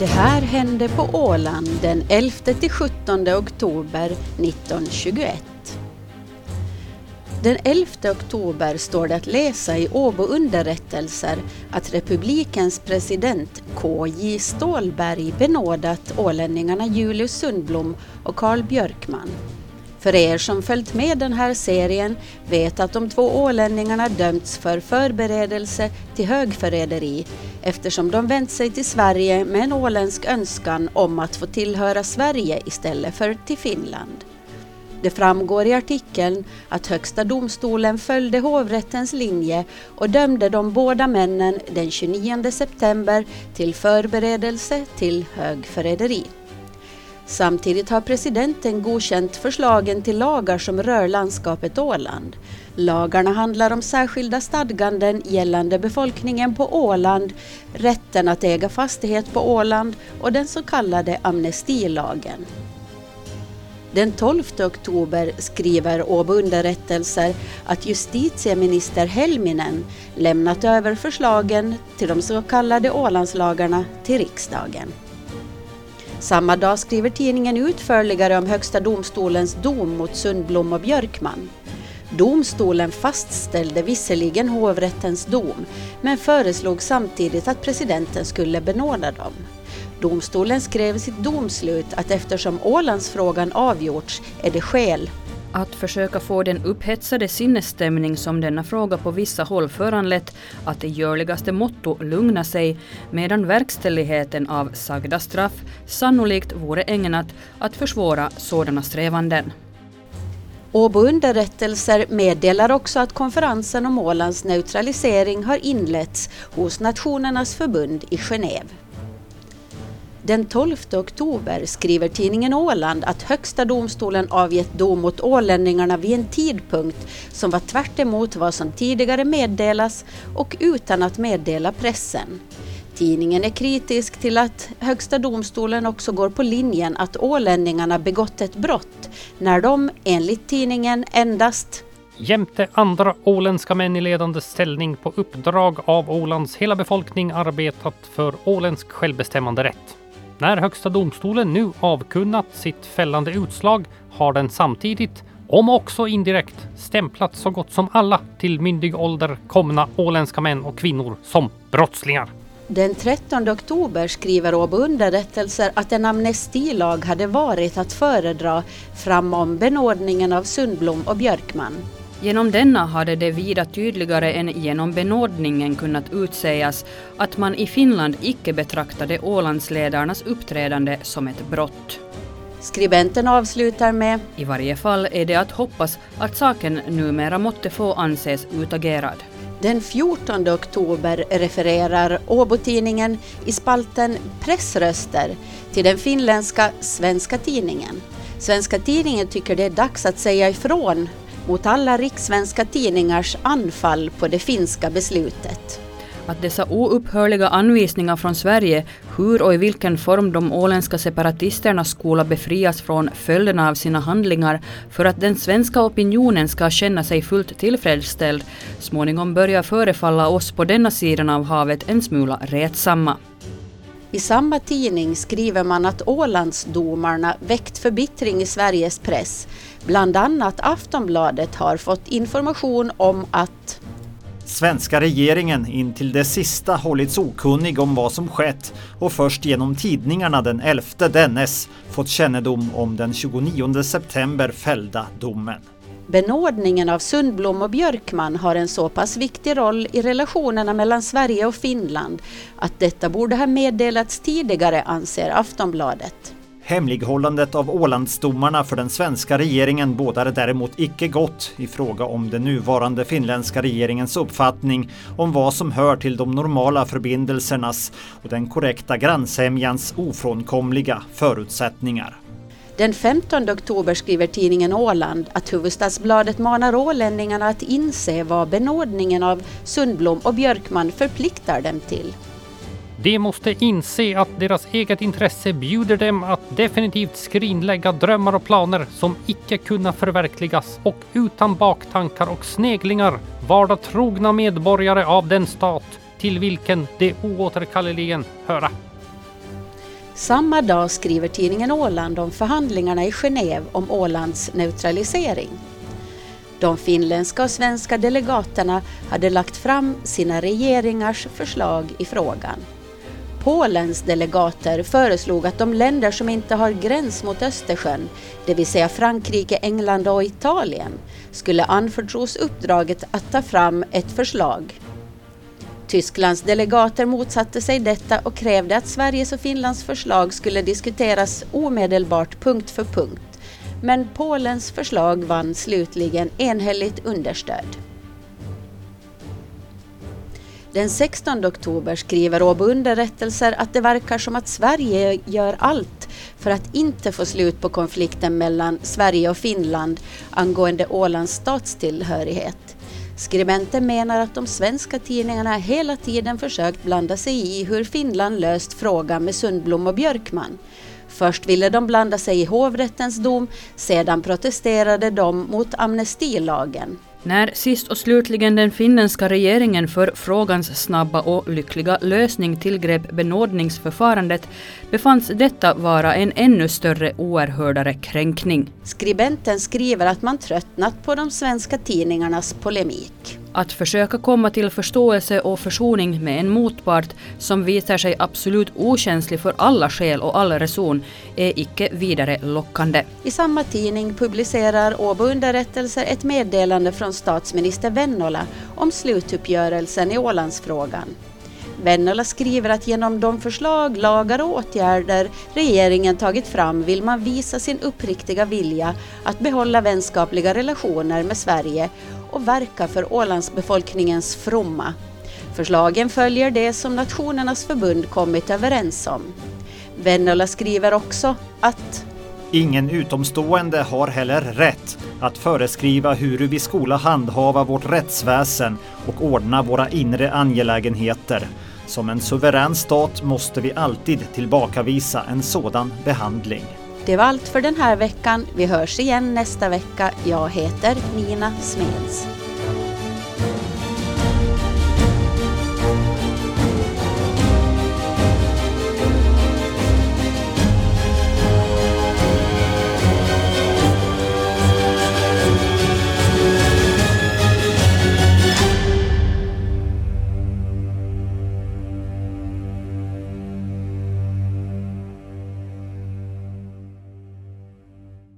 Det här hände på Åland den 11-17 oktober 1921. Den 11 oktober står det att läsa i Åbo underrättelser att republikens president K.J. Stålberg benådat ålänningarna Julius Sundblom och Karl Björkman. För er som följt med den här serien vet att de två ålänningarna dömts för förberedelse till högförräderi eftersom de vänt sig till Sverige med en åländsk önskan om att få tillhöra Sverige istället för till Finland. Det framgår i artikeln att Högsta domstolen följde hovrättens linje och dömde de båda männen den 29 september till förberedelse till högförräderi. Samtidigt har presidenten godkänt förslagen till lagar som rör landskapet Åland. Lagarna handlar om särskilda stadganden gällande befolkningen på Åland, rätten att äga fastighet på Åland och den så kallade amnestilagen. Den 12 oktober skriver Åbo underrättelser att justitieminister Helminen lämnat över förslagen till de så kallade Ålandslagarna till riksdagen. Samma dag skriver tidningen utförligare om Högsta domstolens dom mot Sundblom och Björkman. Domstolen fastställde visserligen hovrättens dom men föreslog samtidigt att presidenten skulle benåda dem. Domstolen skrev i sitt domslut att eftersom Ålandsfrågan avgjorts är det skäl att försöka få den upphetsade sinnesstämning som denna fråga på vissa håll föranlett att i görligaste motto lugna sig medan verkställigheten av sagda straff sannolikt vore ägnat att försvåra sådana strävanden. Åbo underrättelser meddelar också att konferensen om Ålands neutralisering har inletts hos Nationernas förbund i Genève. Den 12 oktober skriver tidningen Åland att Högsta domstolen avgett dom mot ålänningarna vid en tidpunkt som var tvärt vad som tidigare meddelas och utan att meddela pressen. Tidningen är kritisk till att Högsta domstolen också går på linjen att ålänningarna begått ett brott när de enligt tidningen endast jämte andra åländska män i ledande ställning på uppdrag av Ålands hela befolkning arbetat för åländsk självbestämmande rätt. När Högsta domstolen nu avkunnat sitt fällande utslag har den samtidigt, om också indirekt, stämplat så gott som alla till myndig ålder komna åländska män och kvinnor som brottslingar. Den 13 oktober skriver Åbo underrättelser att en amnestilag hade varit att föredra framom benådningen av Sundblom och Björkman. Genom denna hade det vida tydligare än genom benådningen kunnat utsägas att man i Finland icke betraktade Ålandsledarnas uppträdande som ett brott. Skribenten avslutar med I varje fall är det att hoppas att saken numera måtte få anses utagerad. Den 14 oktober refererar Åbo-tidningen i spalten Pressröster till den finländska Svenska Tidningen. Svenska Tidningen tycker det är dags att säga ifrån mot alla rikssvenska tidningars anfall på det finska beslutet. Att dessa oupphörliga anvisningar från Sverige hur och i vilken form de åländska separatisterna skola befrias från följderna av sina handlingar för att den svenska opinionen ska känna sig fullt tillfredsställd småningom börjar förefalla oss på denna sidan av havet en smula retsamma. I samma tidning skriver man att Ålandsdomarna väckt förbittring i Sveriges press. Bland annat Aftonbladet har fått information om att Svenska regeringen in till det sista hållits okunnig om vad som skett och först genom tidningarna den 11 dennes fått kännedom om den 29 september fällda domen. Benådningen av Sundblom och Björkman har en så pass viktig roll i relationerna mellan Sverige och Finland att detta borde ha meddelats tidigare, anser Aftonbladet. Hemlighållandet av Ålandsdomarna för den svenska regeringen bådar däremot icke gott i fråga om den nuvarande finländska regeringens uppfattning om vad som hör till de normala förbindelsernas och den korrekta grannsämjans ofrånkomliga förutsättningar. Den 15 oktober skriver tidningen Åland att Hufvudstadsbladet manar ålänningarna att inse vad benådningen av Sundblom och Björkman förpliktar dem till. De måste inse att deras eget intresse bjuder dem att definitivt skrinlägga drömmar och planer som icke kunna förverkligas och utan baktankar och sneglingar vara trogna medborgare av den stat till vilken de oåterkalleligen höra. Samma dag skriver tidningen Åland om förhandlingarna i Genève om Ålands neutralisering. De finländska och svenska delegaterna hade lagt fram sina regeringars förslag i frågan. Polens delegater föreslog att de länder som inte har gräns mot Östersjön, det vill säga Frankrike, England och Italien, skulle anförtros uppdraget att ta fram ett förslag. Tysklands delegater motsatte sig detta och krävde att Sveriges och Finlands förslag skulle diskuteras omedelbart punkt för punkt. Men Polens förslag vann slutligen enhälligt understöd. Den 16 oktober skriver Åbo underrättelser att det verkar som att Sverige gör allt för att inte få slut på konflikten mellan Sverige och Finland angående Ålands statstillhörighet. Skribenten menar att de svenska tidningarna hela tiden försökt blanda sig i hur Finland löst frågan med Sundblom och Björkman. Först ville de blanda sig i hovrättens dom, sedan protesterade de mot amnestilagen. När sist och slutligen den finländska regeringen för frågans snabba och lyckliga lösning tillgrep benådningsförfarandet befanns detta vara en ännu större oerhördare kränkning. Skribenten skriver att man tröttnat på de svenska tidningarnas polemik. Att försöka komma till förståelse och försoning med en motpart som visar sig absolut okänslig för alla skäl och all reson är icke vidare lockande. I samma tidning publicerar Åbo Underrättelser ett meddelande från statsminister Vennola om slutuppgörelsen i Ålandsfrågan. Vennola skriver att genom de förslag, lagar och åtgärder regeringen tagit fram vill man visa sin uppriktiga vilja att behålla vänskapliga relationer med Sverige och verka för Ålandsbefolkningens fromma. Förslagen följer det som Nationernas förbund kommit överens om. Vennola skriver också att Ingen utomstående har heller rätt att föreskriva hur vi skola handhava vårt rättsväsen och ordna våra inre angelägenheter. Som en suverän stat måste vi alltid tillbakavisa en sådan behandling. det var allt för den här veckan. Vi hörs igen nästa vecka. Jag heter Nina Smeds.